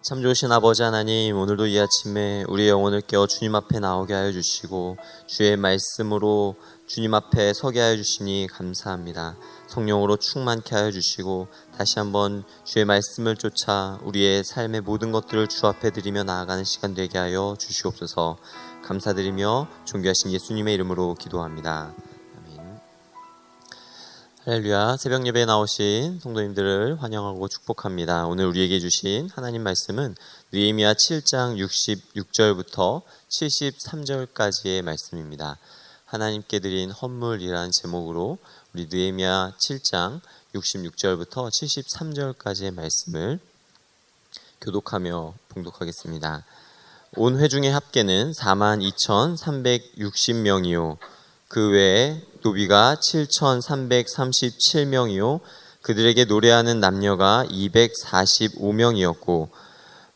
참 좋으신 아버지 하나님, 오늘도 이 아침에 우리의 영혼을 깨워 주님 앞에 나오게 하여 주시고, 주의 말씀으로 주님 앞에 서게 하여 주시니 감사합니다. 성령으로 충만케 하여 주시고, 다시 한번 주의 말씀을 쫓아 우리의 삶의 모든 것들을 주 앞에 드리며 나아가는 시간 되게 하여 주시옵소서, 감사드리며 존귀하신 예수님의 이름으로 기도합니다. 할렐루야 새벽 예배에 나오신 성도님들을 환영하고 축복합니다. 오늘 우리에게 주신 하나님 말씀은 느헤미야 7장 66절부터 73절까지의 말씀입니다. 하나님께 드린 헌물이라는 제목으로 우리 느헤미야 7장 66절부터 73절까지의 말씀을 교독하며 봉독하겠습니다. 온 회중의 합계는 42,360명이요 그 외에 노비가 7,337명이요. 그들에게 노래하는 남녀가 245명이었고,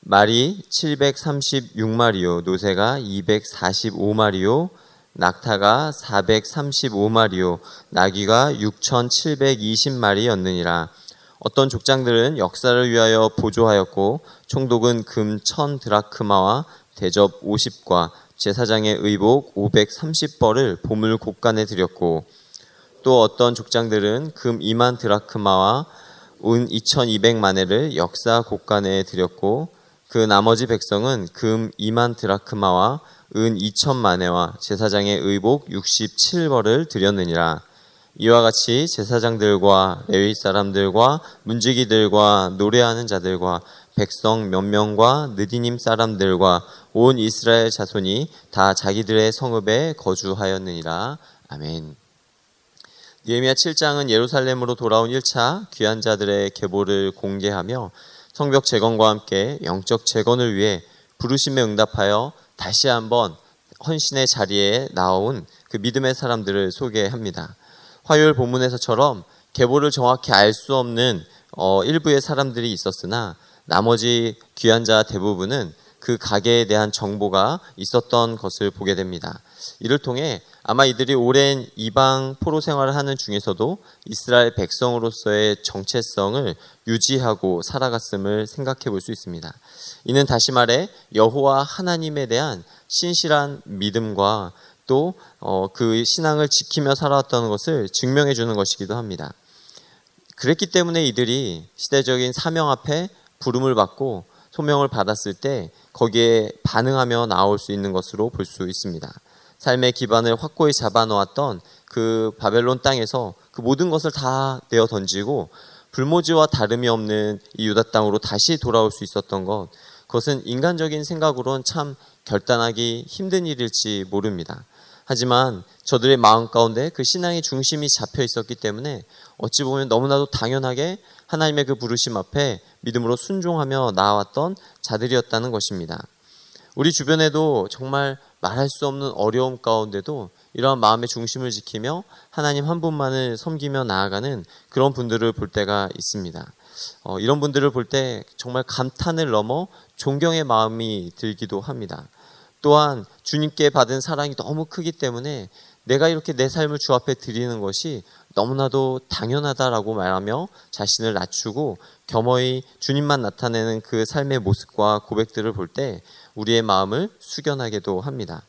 말이 736마리요. 노새가 245마리요. 낙타가 435마리요. 나귀가 6,720마리였느니라. 어떤 족장들은 역사를 위하여 보조하였고, 총독은 금 1000드라크마와 대접 50과 제사장의 의복 530벌을 보물 곡간에 드렸고 또 어떤 족장들은 금 2만 드라크마와 은 2200마네를 역사 곡간에 드렸고 그 나머지 백성은 금 2만 드라크마와 은 2000마네와 제사장의 의복 67벌을 드렸느니라. 이와 같이 제사장들과 레위 사람들과 문지기들과 노래하는 자들과 백성 몇 명과 느디님 사람들과 온 이스라엘 자손이 다 자기들의 성읍에 거주하였느니라. 아멘. 니에미야 7장은 예루살렘으로 돌아온 1차 귀한 자들의 계보를 공개하며 성벽 재건과 함께 영적 재건을 위해 부르심에 응답하여 다시 한번 헌신의 자리에 나온 그 믿음의 사람들을 소개합니다. 화요일 본문에서처럼 계보를 정확히 알 수 없는 어, 일부의 사람들이 있었으나 나머지 귀한 자 대부분은 그 가게에 대한 정보가 있었던 것을 보게 됩니다. 이를 통해 아마 이들이 오랜 이방 포로 생활을 하는 중에서도 이스라엘 백성으로서의 정체성을 유지하고 살아갔음을 생각해 볼 수 있습니다. 이는 다시 말해 여호와 하나님에 대한 신실한 믿음과 또그 어, 신앙을 지키며 살아왔던 것을 증명해 주는 것이기도 합니다. 그랬기 때문에 이들이 시대적인 사명 앞에 부름을 받고 소명을 받았을 때 거기에 반응하며 나올 수 있는 것으로 볼 수 있습니다. 삶의 기반을 확고히 잡아놓았던 그 바벨론 땅에서 그 모든 것을 다 내어 던지고 불모지와 다름이 없는 이 유다 땅으로 다시 돌아올 수 있었던 것, 그것은 인간적인 생각으론 참 결단하기 힘든 일일지 모릅니다. 하지만 저들의 마음 가운데 그 신앙의 중심이 잡혀 있었기 때문에 어찌 보면 너무나도 당연하게 하나님의 그 부르심 앞에 믿음으로 순종하며 나아왔던 자들이었다는 것입니다. 우리 주변에도 정말 말할 수 없는 어려움 가운데도 이러한 마음의 중심을 지키며 하나님 한 분만을 섬기며 나아가는 그런 분들을 볼 때가 있습니다. 어, 이런 분들을 볼 때 정말 감탄을 넘어 존경의 마음이 들기도 합니다. 또한 주님께 받은 사랑이 너무 크기 때문에 내가 이렇게 내 삶을 주 앞에 드리는 것이 너무나도 당연하다라고 말하며 자신을 낮추고 겸허히 주님만 나타내는 그 삶의 모습과 고백들을 볼 때 우리의 마음을 숙연하게도 합니다.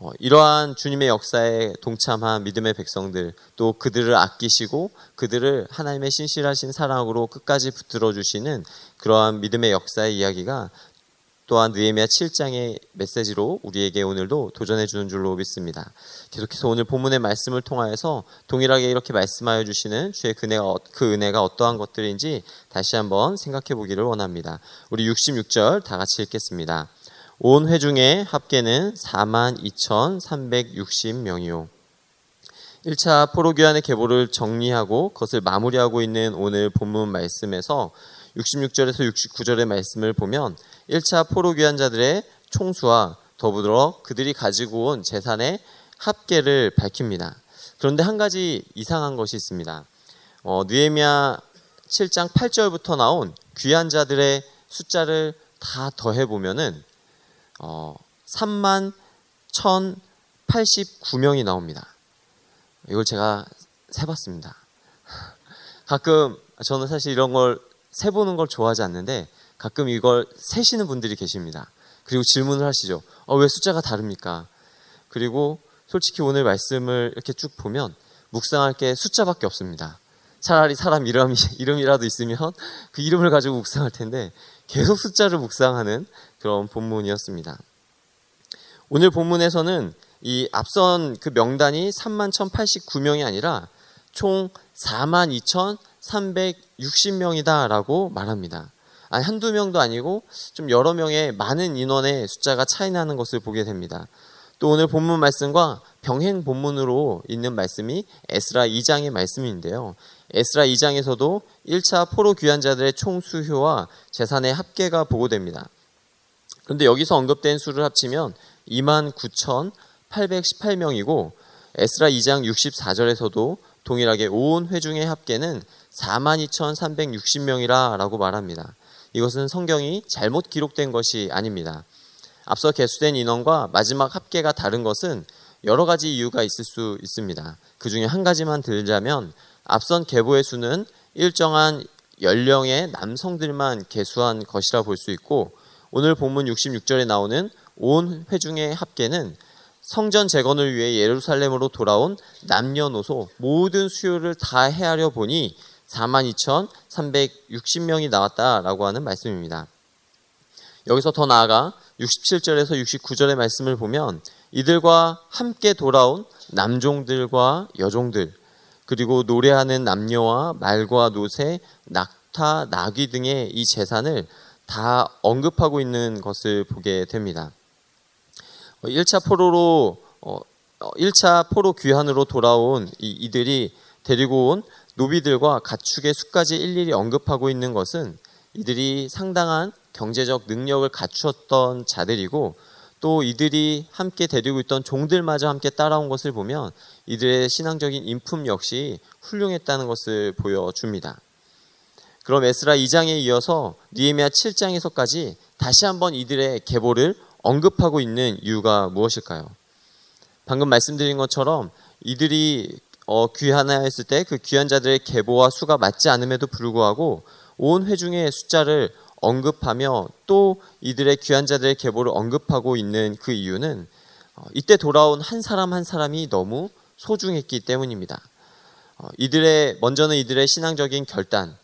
어, 이러한 주님의 역사에 동참한 믿음의 백성들, 또 그들을 아끼시고 그들을 하나님의 신실하신 사랑으로 끝까지 붙들어 주시는 그러한 믿음의 역사의 이야기가 또한 느헤미야 7장의 메시지로 우리에게 오늘도 도전해 주는 줄로 믿습니다. 계속해서 오늘 본문의 말씀을 통하여서 동일하게 이렇게 말씀하여 주시는 주의 그 은혜가, 그 은혜가 어떠한 것들인지 다시 한번 생각해 보기를 원합니다. 우리 66절 다 같이 읽겠습니다. 온 회중의 합계는 42,360명이요. 1차 포로교환의 계보를 정리하고 그것을 마무리하고 있는 오늘 본문 말씀에서 66절에서 69절의 말씀을 보면 1차 포로 귀환자들의 총수와 더불어 그들이 가지고 온 재산의 합계를 밝힙니다. 그런데 한 가지 이상한 것이 있습니다. 어, 느헤미야 7장 8절부터 나온 귀환자들의 숫자를 다 더해 보면은 어, 3만 1,089명이 나옵니다. 이걸 제가 세봤습니다. 가끔 저는 사실 이런 걸 세보는 걸 좋아하지 않는데 가끔 이걸 세시는 분들이 계십니다. 그리고 질문을 하시죠. 어, 왜 숫자가 다릅니까? 그리고 솔직히 오늘 말씀을 이렇게 쭉 보면 묵상할 게 숫자밖에 없습니다. 차라리 사람 이름이, 이름이라도 있으면 그 이름을 가지고 묵상할 텐데 계속 숫자를 묵상하는 그런 본문이었습니다. 오늘 본문에서는 이 앞선 그 명단이 3만 1089명이 아니라 총 4만 2,360명이다라고 말합니다. 한두 명도 아니고 좀 여러 명의 많은 인원의 숫자가 차이 나는 것을 보게 됩니다. 또 오늘 본문 말씀과 병행 본문으로 있는 말씀이 에스라 2장의 말씀인데요. 에스라 2장에서도 1차 포로 귀환자들의 총 수효와 재산의 합계가 보고됩니다. 그런데 여기서 언급된 수를 합치면 29,818명이고 에스라 2장 64절에서도 동일하게 온 회중의 합계는 42,360명이라라고 말합니다. 이것은 성경이 잘못 기록된 것이 아닙니다. 앞서 개수된 인원과 마지막 합계가 다른 것은 여러 가지 이유가 있을 수 있습니다. 그 중에 한 가지만 들자면 앞선 계보의 수는 일정한 연령의 남성들만 개수한 것이라 볼 수 있고 오늘 본문 66절에 나오는 온 회중의 합계는 성전 재건을 위해 예루살렘으로 돌아온 남녀노소 모든 수요를 다 헤아려 보니 42,360명이 나왔다라고 하는 말씀입니다. 여기서 더 나아가 67절에서 69절의 말씀을 보면 이들과 함께 돌아온 남종들과 여종들 그리고 노래하는 남녀와 말과 노새, 낙타, 나귀 등의 이 재산을 다 언급하고 있는 것을 보게 됩니다. 1차 포로로 1차 어, 어, 포로 귀환으로 돌아온 이들이 데리고 온 노비들과 가축의 수까지 일일이 언급하고 있는 것은 이들이 상당한 경제적 능력을 갖추었던 자들이고 또 이들이 함께 데리고 있던 종들마저 함께 따라온 것을 보면 이들의 신앙적인 인품 역시 훌륭했다는 것을 보여줍니다. 그럼 에스라 2장에 이어서 니에미아 7장에서까지 다시 한번 이들의 계보를 언급하고 있는 이유가 무엇일까요? 방금 말씀드린 것처럼 이들이 어, 귀환하였을 때 그 귀환 자들의 계보와 수가 맞지 않음에도 불구하고 온 회중의 숫자를 언급하며 또 이들의 귀환 자들의 계보를 언급하고 있는 그 이유는 어, 이때 돌아온 한 사람 한 사람이 너무 소중했기 때문입니다. 어, 이들의 먼저는 이들의 신앙적인 결단,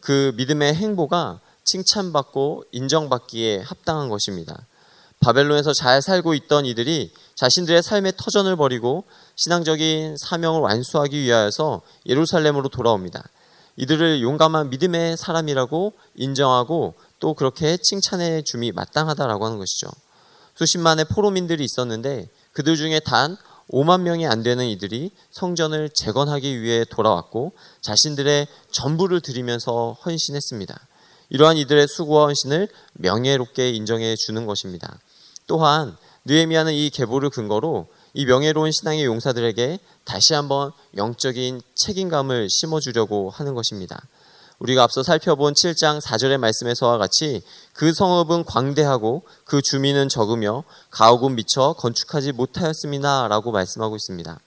그 믿음의 행보가 칭찬받고 인정받기에 합당한 것입니다. 바벨론에서 잘 살고 있던 이들이 자신들의 삶의 터전을 버리고 신앙적인 사명을 완수하기 위하여서 예루살렘으로 돌아옵니다. 이들을 용감한 믿음의 사람이라고 인정하고 또 그렇게 칭찬해 줌이 마땅하다라고 하는 것이죠. 수십만의 포로민들이 있었는데 그들 중에 단 5만 명이 안 되는 이들이 성전을 재건하기 위해 돌아왔고 자신들의 전부를 드리면서 헌신했습니다. 이러한 이들의 수고와 헌신을 명예롭게 인정해 주는 것입니다. 또한 느헤미야는 이 계보를 근거로 이 명예로운 신앙의 용사들에게 다시 한번 영적인 책임감을 심어주려고 하는 것입니다. 우리가 앞서 살펴본 7장 4절의 말씀에서와 같이 그 성읍은 광대하고 그 주민은 적으며 가옥은 미처 건축하지 못하였습니다. 라고 말씀하고 있습니다.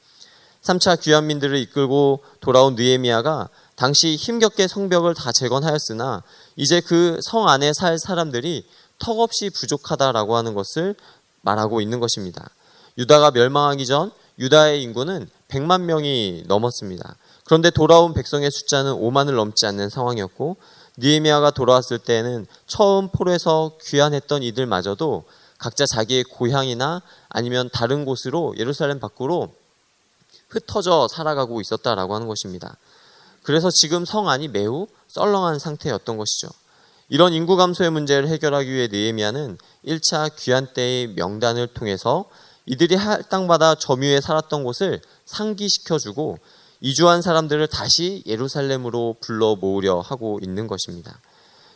3차 귀환민들을 이끌고 돌아온 느에미아가 당시 힘겹게 성벽을 다 재건하였으나 이제 그 성 안에 살 사람들이 턱없이 부족하다라고 하는 것을 말하고 있는 것입니다. 유다가 멸망하기 전 유다의 인구는 100만 명이 넘었습니다. 그런데 돌아온 백성의 숫자는 5만을 넘지 않는 상황이었고 니에미아가 돌아왔을 때는 처음 포로에서 귀환했던 이들마저도 각자 자기의 고향이나 아니면 다른 곳으로 예루살렘 밖으로 흩어져 살아가고 있었다라고 하는 것입니다. 그래서 지금 성 안이 매우 썰렁한 상태였던 것이죠. 이런 인구 감소의 문제를 해결하기 위해 느헤미야는 1차 귀환 때의 명단을 통해서 이들이 할당받아 점유해 살았던 곳을 상기시켜주고 이주한 사람들을 다시 예루살렘으로 불러 모으려 하고 있는 것입니다.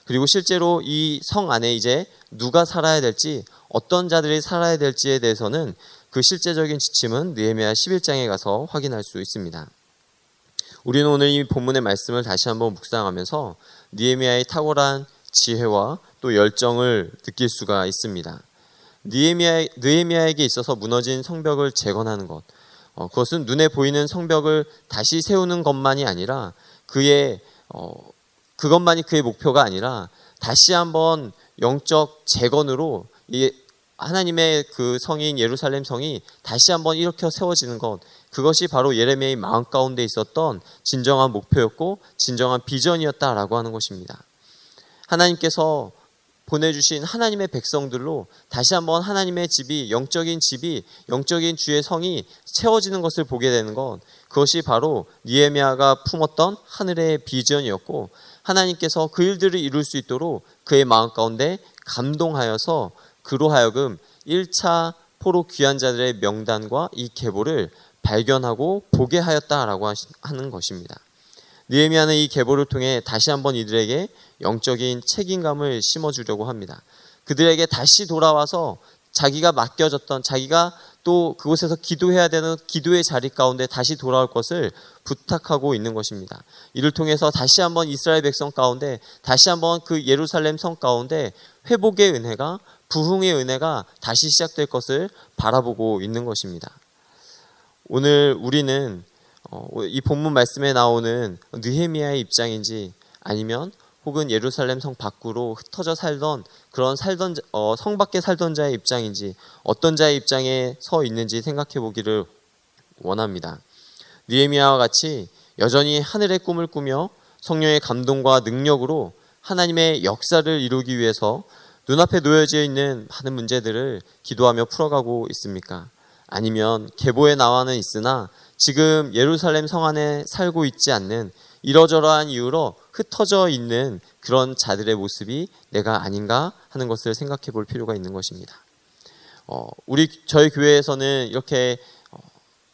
그리고 실제로 이 성 안에 이제 누가 살아야 될지 어떤 자들이 살아야 될지에 대해서는 그 실제적인 지침은 느헤미야 11장에 가서 확인할 수 있습니다. 우리는 오늘 이 본문의 말씀을 다시 한번 묵상하면서 느헤미야의 탁월한 지혜와 또 열정을 느낄 수가 있습니다. 느헤미야 에게 있어서 무너진 성벽을 재건하는 것, 어, 그것은 눈에 보이는 성벽을 다시 세우는 것만이 아니라 그의 어, 그것만이 그의 목표가 아니라 다시 한번 영적 재건으로 이 하나님의 그 성인 예루살렘 성이 다시 한번 일으켜 세워지는 것 그것이 바로 예레미야의 마음 가운데 있었던 진정한 목표였고 진정한 비전이었다라고 하는 것입니다. 하나님께서 보내주신 하나님의 백성들로 다시 한번 하나님의 집이 영적인 집이 영적인 주의 성이 채워지는 것을 보게 되는 것 그것이 바로 니에미아가 품었던 하늘의 비전이었고 하나님께서 그 일들을 이룰 수 있도록 그의 마음 가운데 감동하여서 그로 하여금 1차 포로 귀한 자들의 명단과 이 계보를 발견하고 보게 하였다라고 하는 것입니다. 느헤미야는 이 계보를 통해 다시 한번 이들에게 영적인 책임감을 심어주려고 합니다. 그들에게 다시 돌아와서 자기가 맡겨졌던 자기가 또 그곳에서 기도해야 되는 기도의 자리 가운데 다시 돌아올 것을 부탁하고 있는 것입니다. 이를 통해서 다시 한번 이스라엘 백성 가운데 다시 한번 그 예루살렘 성 가운데 회복의 은혜가 부흥의 은혜가 다시 시작될 것을 바라보고 있는 것입니다. 오늘 우리는 어, 이 본문 말씀에 나오는 느헤미야의 입장인지 아니면 혹은 예루살렘 성 밖으로 흩어져 살던 그런 살던 어, 성 밖에 살던 자의 입장인지 어떤 자의 입장에 서 있는지 생각해 보기를 원합니다. 느헤미야와 같이 여전히 하늘의 꿈을 꾸며 성령의 감동과 능력으로 하나님의 역사를 이루기 위해서 눈앞에 놓여져 있는 많은 문제들을 기도하며 풀어가고 있습니까? 아니면 계보에 나와는 있으나 지금 예루살렘 성 안에 살고 있지 않는 이러저러한 이유로 흩어져 있는 그런 자들의 모습이 내가 아닌가 하는 것을 생각해 볼 필요가 있는 것입니다. 어, 우리 저희 교회에서는 이렇게 어,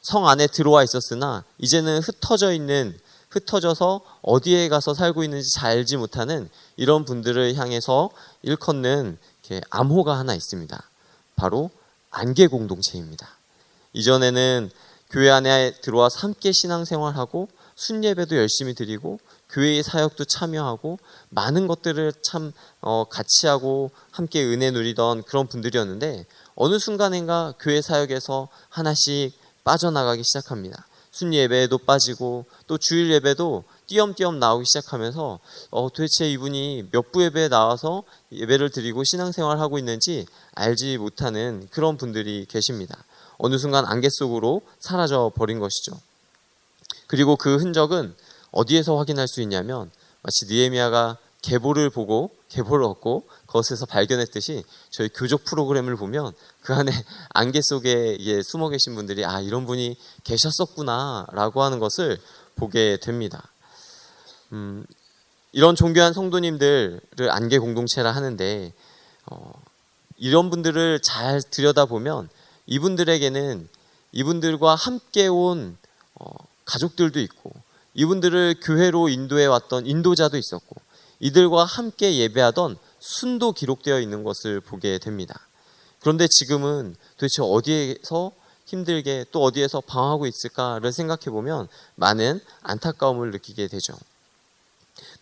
성 안에 들어와 있었으나 이제는 흩어져 있는 흩어져서 어디에 가서 살고 있는지 잘 알지 못하는 이런 분들을 향해서 일컫는 암호가 하나 있습니다. 바로 안개 공동체입니다. 이전에는 교회 안에 들어와서 함께 신앙생활하고 순예배도 열심히 드리고 교회의 사역도 참여하고 많은 것들을 참 어, 같이 하고 함께 은혜 누리던 그런 분들이었는데 어느 순간인가 교회 사역에서 하나씩 빠져나가기 시작합니다. 순예배에도 빠지고 또 주일 예배도 띄엄띄엄 나오기 시작하면서 어, 도대체 이분이 몇 부 예배에 나와서 예배를 드리고 신앙생활 하고 있는지 알지 못하는 그런 분들이 계십니다. 어느 순간 안개 속으로 사라져 버린 것이죠. 그리고 그 흔적은 어디에서 확인할 수 있냐면 마치 니에미아가 계보를 보고 계보를 얻고 그것에서 발견했듯이 저희 교적 프로그램을 보면 그 안에 안개 속에 숨어 계신 분들이 아 이런 분이 계셨었구나라고 하는 것을 보게 됩니다. 음, 이런 존귀한 성도님들을 안개 공동체라 하는데 어, 이런 분들을 잘 들여다보면 이분들에게는 이분들과 함께 온 어, 가족들도 있고 이분들을 교회로 인도해 왔던 인도자도 있었고 이들과 함께 예배하던 순도 기록되어 있는 것을 보게 됩니다. 그런데 지금은 도대체 어디에서 힘들게 또 어디에서 방황하고 있을까를 생각해 보면 많은 안타까움을 느끼게 되죠.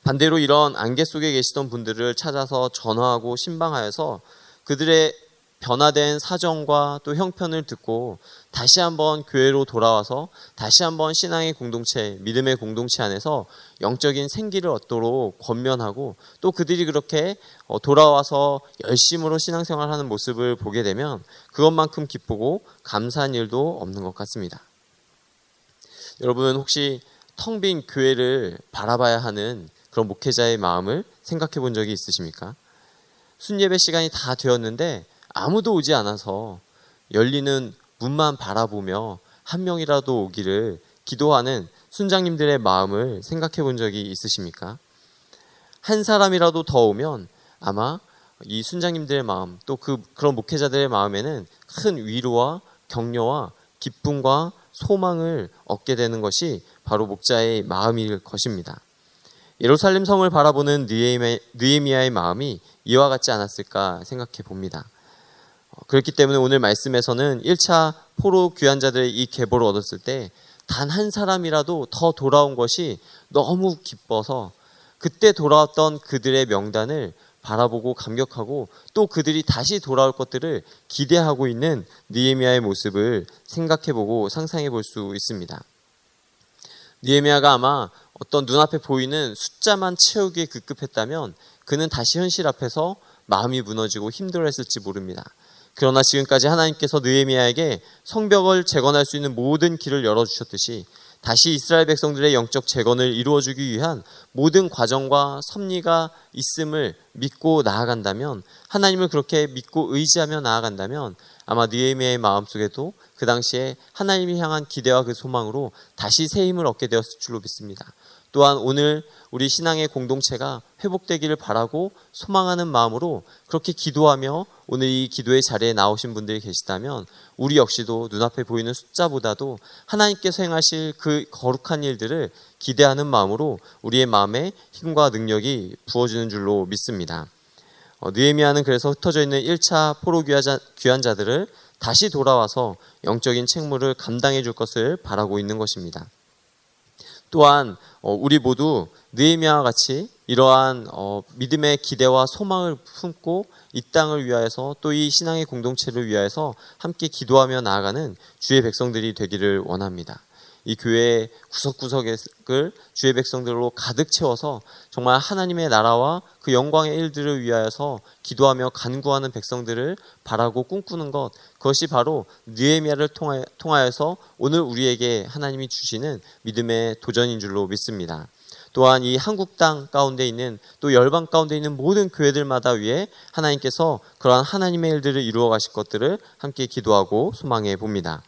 반대로 이런 안개 속에 계시던 분들을 찾아서 전화하고 신방하여서 그들의 변화된 사정과 또 형편을 듣고 다시 한번 교회로 돌아와서 다시 한번 신앙의 공동체, 믿음의 공동체 안에서 영적인 생기를 얻도록 권면하고 또 그들이 그렇게 어, 돌아와서 열심으로 신앙생활하는 모습을 보게 되면 그것만큼 기쁘고 감사한 일도 없는 것 같습니다. 여러분 혹시 텅 빈 교회를 바라봐야 하는 그런 목회자의 마음을 생각해 본 적이 있으십니까? 순예배 시간이 다 되었는데 아무도 오지 않아서 열리는 문만 바라보며 한 명이라도 오기를 기도하는 순장님들의 마음을 생각해 본 적이 있으십니까? 한 사람이라도 더 오면 아마 이 순장님들의 마음 또 그 그런 목회자들의 마음에는 큰 위로와 격려와 기쁨과 소망을 얻게 되는 것이 바로 목자의 마음일 것입니다. 예루살렘 성을 바라보는 느에미아의 마음이 이와 같지 않았을까 생각해 봅니다. 그렇기 때문에 오늘 말씀에서는 1차 포로 귀한 자들의 이 계보를 얻었을 때 단 한 사람이라도 더 돌아온 것이 너무 기뻐서 그때 돌아왔던 그들의 명단을 바라보고 감격하고 또 그들이 다시 돌아올 것들을 기대하고 있는 니에미아의 모습을 생각해보고 상상해볼 수 있습니다. 니에미아가 아마 어떤 눈앞에 보이는 숫자만 채우기에 급급했다면 그는 다시 현실 앞에서 마음이 무너지고 힘들어했을지 모릅니다. 그러나 지금까지 하나님께서 느헤미야에게 성벽을 재건할 수 있는 모든 길을 열어 주셨듯이 다시 이스라엘 백성들의 영적 재건을 이루어 주기 위한 모든 과정과 섭리가 있음을 믿고 나아간다면 하나님을 그렇게 믿고 의지하며 나아간다면 아마 느헤미야의 마음속에도 그 당시에 하나님이 향한 기대와 그 소망으로 다시 새 힘을 얻게 되었을 줄로 믿습니다. 또한 오늘 우리 신앙의 공동체가 회복되기를 바라고 소망하는 마음으로 그렇게 기도하며 오늘 이 기도의 자리에 나오신 분들이 계시다면 우리 역시도 눈앞에 보이는 숫자보다도 하나님께서 행하실 그 거룩한 일들을 기대하는 마음으로 우리의 마음에 힘과 능력이 부어지는 줄로 믿습니다. 어, 느헤미야는 그래서 흩어져 있는 1차 포로 귀환자들을 다시 돌아와서 영적인 책무를 감당해 줄 것을 바라고 있는 것입니다. 또한 어, 우리 모두 느헤미야와 같이 이러한 어, 믿음의 기대와 소망을 품고 이 땅을 위하여서 또 이 신앙의 공동체를 위하여서 함께 기도하며 나아가는 주의 백성들이 되기를 원합니다. 이 교회의 구석구석을 주의 백성들로 가득 채워서 정말 하나님의 나라와 그 영광의 일들을 위하여서 기도하며 간구하는 백성들을 바라고 꿈꾸는 것 그것이 바로 느헤미야를 통하여서 오늘 우리에게 하나님이 주시는 믿음의 도전인 줄로 믿습니다. 또한 이 한국 땅 가운데 있는 또 열방 가운데 있는 모든 교회들마다 위해 하나님께서 그러한 하나님의 일들을 이루어 가실 것들을 함께 기도하고 소망해 봅니다.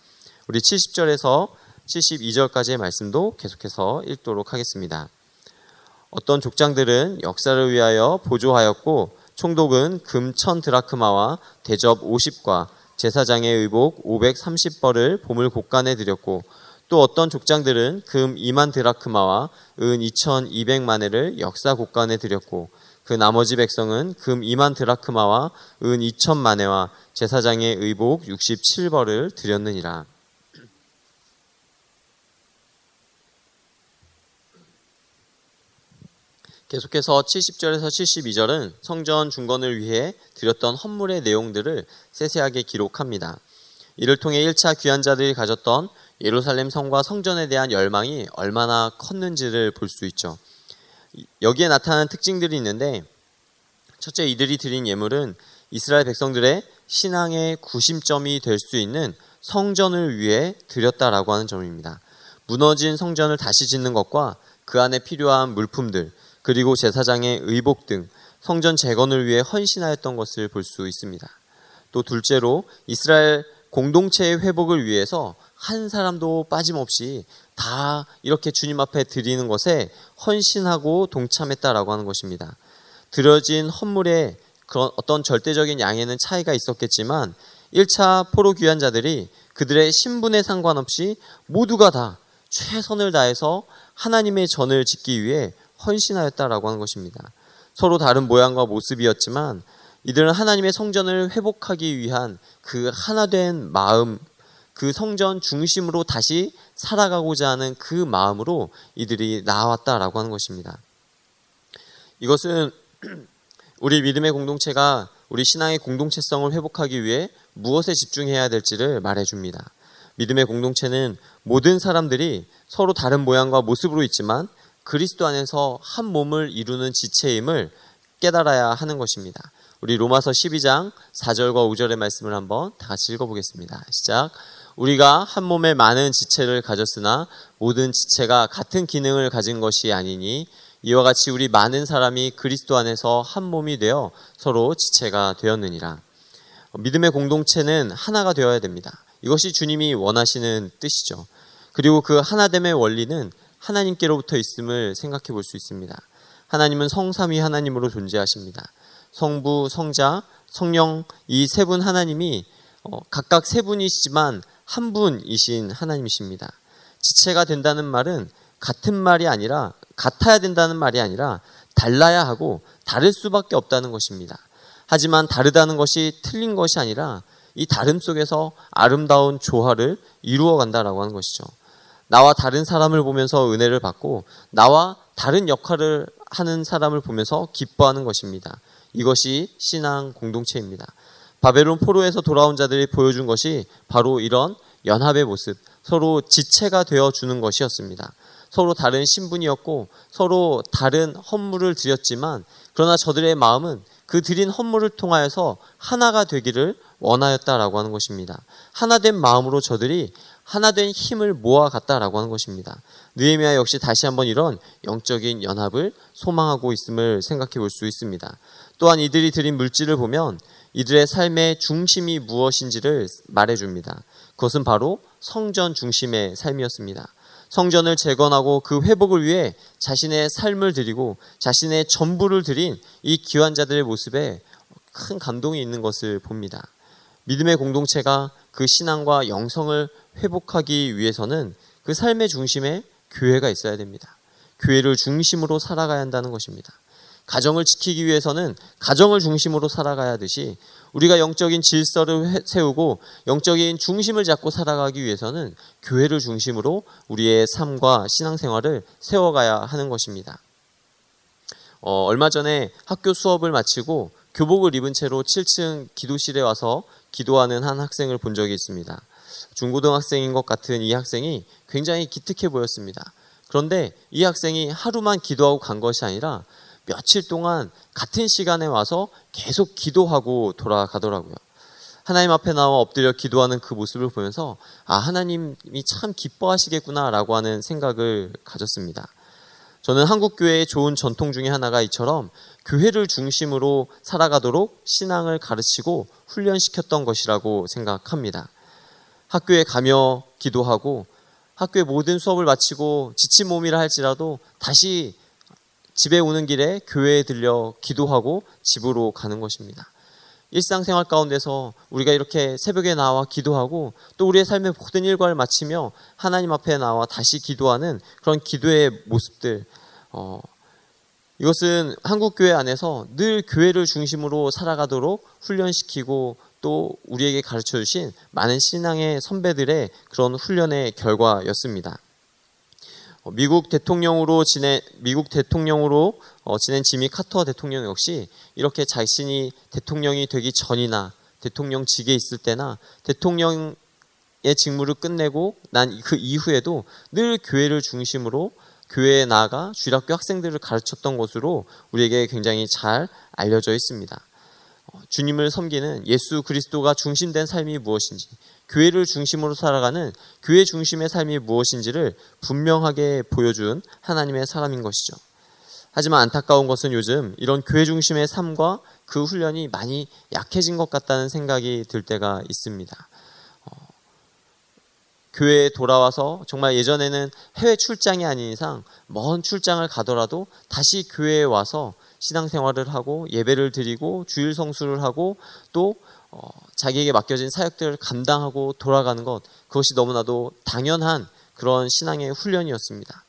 우리 70절에서 72절까지의 말씀도 계속해서 읽도록 하겠습니다. 어떤 족장들은 역사를 위하여 보조하였고 총독은 금 천 드라크마와 대접 50과 제사장의 의복 530벌을 보물 곡간에 드렸고 또 어떤 족장들은 금 2만 드라크마와 은 2200만회를 역사 곡간에 드렸고 그 나머지 백성은 금 2만 드라크마와 은 2000만회와 제사장의 의복 67벌을 드렸느니라. 계속해서 70절에서 72절은 성전 중건을 위해 드렸던 헌물의 내용들을 세세하게 기록합니다. 이를 통해 1차 귀환자들이 가졌던 예루살렘 성과 성전에 대한 열망이 얼마나 컸는지를 볼 수 있죠. 여기에 나타나는 특징들이 있는데 첫째 이들이 드린 예물은 이스라엘 백성들의 신앙의 구심점이 될 수 있는 성전을 위해 드렸다라고 하는 점입니다. 무너진 성전을 다시 짓는 것과 그 안에 필요한 물품들, 그리고 제사장의 의복 등 성전 재건을 위해 헌신하였던 것을 볼 수 있습니다. 또 둘째로 이스라엘 공동체의 회복을 위해서 한 사람도 빠짐없이 다 이렇게 주님 앞에 드리는 것에 헌신하고 동참했다라고 하는 것입니다. 드려진 헌물에 그런 어떤 절대적인 양에는 차이가 있었겠지만 1차 포로 귀환자들이 그들의 신분에 상관없이 모두가 다 최선을 다해서 하나님의 전을 짓기 위해 헌신하였다라고 하는 것입니다. 서로 다른 모양과 모습이었지만 이들은 하나님의 성전을 회복하기 위한 그 하나된 마음, 그 성전 중심으로 다시 살아가고자 하는 그 마음으로 이들이 나왔다라고 하는 것입니다. 이것은 우리 믿음의 공동체가 우리 신앙의 공동체성을 회복하기 위해 무엇에 집중해야 될지를 말해줍니다. 믿음의 공동체는 모든 사람들이 서로 다른 모양과 모습으로 있지만 그리스도 안에서 한 몸을 이루는 지체임을 깨달아야 하는 것입니다. 우리 로마서 12장 4절과 5절의 말씀을 한번 다 같이 읽어보겠습니다. 시작. 우리가 한 몸에 많은 지체를 가졌으나 모든 지체가 같은 기능을 가진 것이 아니니 이와 같이 우리 많은 사람이 그리스도 안에서 한 몸이 되어 서로 지체가 되었느니라. 믿음의 공동체는 하나가 되어야 됩니다. 이것이 주님이 원하시는 뜻이죠. 그리고 그 하나됨의 원리는 하나님께로부터 있음을 생각해 볼 수 있습니다. 하나님은 성삼위 하나님으로 존재하십니다. 성부, 성자, 성령 이 세 분 하나님이 어, 각각 세 분이시지만 한 분이신 하나님이십니다. 지체가 된다는 말은 같은 말이 아니라 같아야 된다는 말이 아니라 달라야 하고 다를 수밖에 없다는 것입니다. 하지만 다르다는 것이 틀린 것이 아니라 이 다름 속에서 아름다운 조화를 이루어 간다라고 하는 것이죠. 나와 다른 사람을 보면서 은혜를 받고 나와 다른 역할을 하는 사람을 보면서 기뻐하는 것입니다. 이것이 신앙 공동체입니다. 바벨론 포로에서 돌아온 자들이 보여준 것이 바로 이런 연합의 모습, 서로 지체가 되어 주는 것이었습니다. 서로 다른 신분이었고 서로 다른 헌물을 드렸지만 그러나 저들의 마음은 그 드린 헌물을 통하여서 하나가 되기를 원하였다라고 하는 것입니다. 하나 된 마음으로 저들이 하나된 힘을 모아갔다라고 하는 것입니다. 느헤미야 역시 다시 한번 이런 영적인 연합을 소망하고 있음을 생각해 볼 수 있습니다. 또한 이들이 드린 물질을 보면 이들의 삶의 중심이 무엇인지를 말해줍니다. 그것은 바로 성전 중심의 삶이었습니다. 성전을 재건하고 그 회복을 위해 자신의 삶을 드리고 자신의 전부를 드린 이 기환자들의 모습에 큰 감동이 있는 것을 봅니다. 믿음의 공동체가 그 신앙과 영성을 회복하기 위해서는 그 삶의 중심에 교회가 있어야 됩니다. 교회를 중심으로 살아가야 한다는 것입니다. 가정을 지키기 위해서는 가정을 중심으로 살아가야 하듯이 우리가 영적인 질서를 세우고 영적인 중심을 잡고 살아가기 위해서는 교회를 중심으로 우리의 삶과 신앙생활을 세워가야 하는 것입니다. 어, 얼마 전에 학교 수업을 마치고 교복을 입은 채로 7층 기도실에 와서 기도하는 한 학생을 본 적이 있습니다. 중고등학생인 것 같은 이 학생이 굉장히 기특해 보였습니다. 그런데 이 학생이 하루만 기도하고 간 것이 아니라 며칠 동안 같은 시간에 와서 계속 기도하고 돌아가더라고요. 하나님 앞에 나와 엎드려 기도하는 그 모습을 보면서 아 하나님이 참 기뻐하시겠구나라고 하는 생각을 가졌습니다. 저는 한국 교회의 좋은 전통 중에 하나가 이처럼 교회를 중심으로 살아가도록 신앙을 가르치고 훈련시켰던 것이라고 생각합니다. 학교에 가며 기도하고 학교의 모든 수업을 마치고 지친 몸이라 할지라도 다시 집에 오는 길에 교회에 들려 기도하고 집으로 가는 것입니다. 일상생활 가운데서 우리가 이렇게 새벽에 나와 기도하고 또 우리의 삶의 모든 일과를 마치며 하나님 앞에 나와 다시 기도하는 그런 기도의 모습들, 어, 이것은 한국 교회 안에서 늘 교회를 중심으로 살아가도록 훈련시키고 또 우리에게 가르쳐 주신 많은 신앙의 선배들의 그런 훈련의 결과였습니다. 어, 미국 대통령으로 지내 미국 대통령으로 어, 지낸 지미 카터 대통령 역시 이렇게 자신이 대통령이 되기 전이나 대통령직에 있을 때나 대통령의 직무를 끝내고 난 그 이후에도 늘 교회를 중심으로 교회에 나아가 주일학교 학생들을 가르쳤던 것으로 우리에게 굉장히 잘 알려져 있습니다. 어, 주님을 섬기는 예수 그리스도가 중심된 삶이 무엇인지 교회를 중심으로 살아가는 교회 중심의 삶이 무엇인지를 분명하게 보여준 하나님의 사람인 것이죠. 하지만 안타까운 것은 요즘 이런 교회 중심의 삶과 그 훈련이 많이 약해진 것 같다는 생각이 들 때가 있습니다. 어, 교회에 돌아와서 정말 예전에는 해외 출장이 아닌 이상 먼 출장을 가더라도 다시 교회에 와서 신앙생활을 하고 예배를 드리고 주일 성수를 하고 또 어, 자기에게 맡겨진 사역들을 감당하고 돌아가는 것 그것이 너무나도 당연한 그런 신앙의 훈련이었습니다.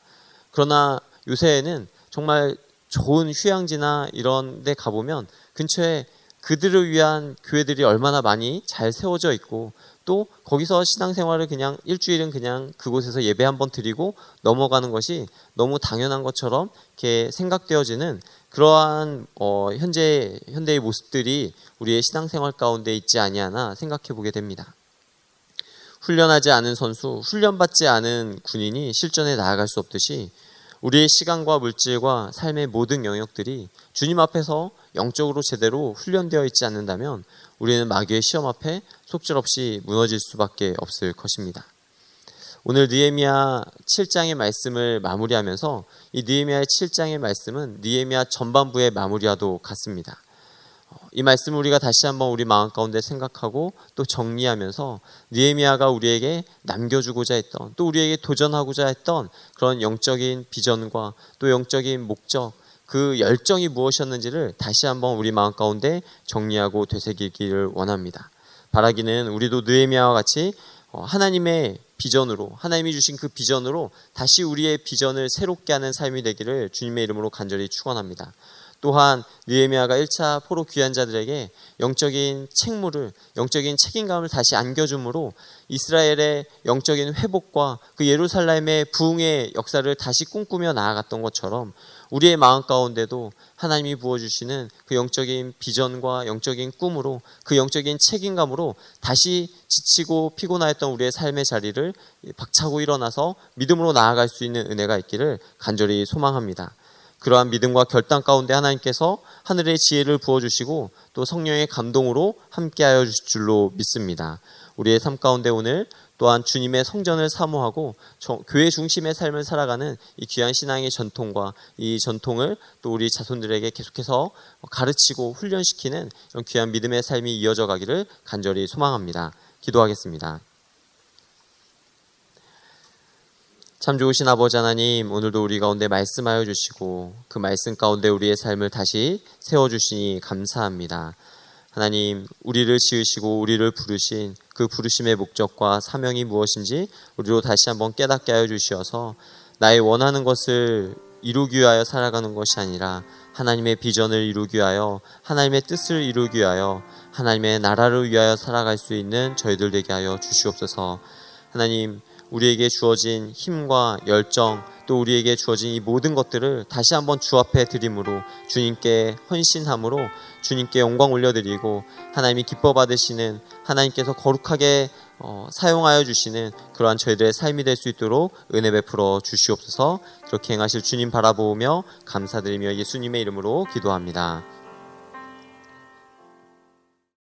그러나 요새에는 정말 좋은 휴양지나 이런 데 가보면 근처에 그들을 위한 교회들이 얼마나 많이 잘 세워져 있고 또 거기서 신앙생활을 그냥 일주일은 그냥 그곳에서 예배 한번 드리고 넘어가는 것이 너무 당연한 것처럼 이렇게 생각되어지는 그러한 어, 현재 현대의 모습들이 우리의 신앙생활 가운데 있지 아니하나 생각해 보게 됩니다. 훈련하지 않은 선수, 훈련받지 않은 군인이 실전에 나아갈 수 없듯이 우리의 시간과 물질과 삶의 모든 영역들이 주님 앞에서 영적으로 제대로 훈련되어 있지 않는다면 우리는 마귀의 시험 앞에 속절없이 무너질 수밖에 없을 것입니다. 오늘 느헤미야 7장의 말씀을 마무리하면서 이 느헤미야의 7장의 말씀은 느헤미야 전반부의 마무리와도 같습니다. 어, 이 말씀을 우리가 다시 한번 우리 마음 가운데 생각하고 또 정리하면서 느헤미야가 우리에게 남겨주고자 했던 또 우리에게 도전하고자 했던 그런 영적인 비전과 또 영적인 목적 그 열정이 무엇이었는지를 다시 한번 우리 마음 가운데 정리하고 되새기기를 원합니다. 바라기는 우리도 느헤미야와 같이 어, 하나님의 비전으로 하나님이 주신 그 비전으로 다시 우리의 비전을 새롭게 하는 삶이 되기를 주님의 이름으로 간절히 축원합니다. 또한 느헤미야가 1차 포로 귀한 자들에게 영적인 책무를 영적인 책임감을 다시 안겨줌으로 이스라엘의 영적인 회복과 그 예루살렘의 부흥의 역사를 다시 꿈꾸며 나아갔던 것처럼 우리의 마음 가운데도 하나님이 부어주시는 그 영적인 비전과 영적인 꿈으로 그 영적인 책임감으로 다시 지치고 피곤하였던 우리의 삶의 자리를 박차고 일어나서 믿음으로 나아갈 수 있는 은혜가 있기를 간절히 소망합니다. 그러한 믿음과 결단 가운데 하나님께서 하늘의 지혜를 부어주시고 또 성령의 감동으로 함께하여 주실 줄로 믿습니다. 우리의 삶 가운데 오늘 또한 주님의 성전을 사모하고 교회 중심의 삶을 살아가는 이 귀한 신앙의 전통과 이 전통을 또 우리 자손들에게 계속해서 가르치고 훈련시키는 이런 귀한 믿음의 삶이 이어져 가기를 간절히 소망합니다. 기도하겠습니다. 참 좋으신 아버지 하나님, 오늘도 우리 가운데 말씀하여 주시고 그 말씀 가운데 우리의 삶을 다시 세워 주시니 감사합니다. 하나님, 우리를 지으시고 우리를 부르신 그 부르심의 목적과 사명이 무엇인지 우리로 다시 한번 깨닫게 하여 주시어서 나의 원하는 것을 이루기 위하여 살아가는 것이 아니라 하나님의 비전을 이루기 위하여 하나님의 뜻을 이루기 위하여 하나님의 나라를 위하여 살아갈 수 있는 저희들 되게 하여 주시옵소서. 하나님, 우리에게 주어진 힘과 열정 또 우리에게 주어진 이 모든 것들을 다시 한번 주 앞에 드림으로 주님께 헌신함으로 주님께 영광 올려드리고 하나님이 기뻐 받으시는 하나님께서 거룩하게 어, 사용하여 주시는 그러한 저희들의 삶이 될 수 있도록 은혜 베풀어 주시옵소서 그렇게 행하실 주님 바라보며 감사드리며 예수님의 이름으로 기도합니다.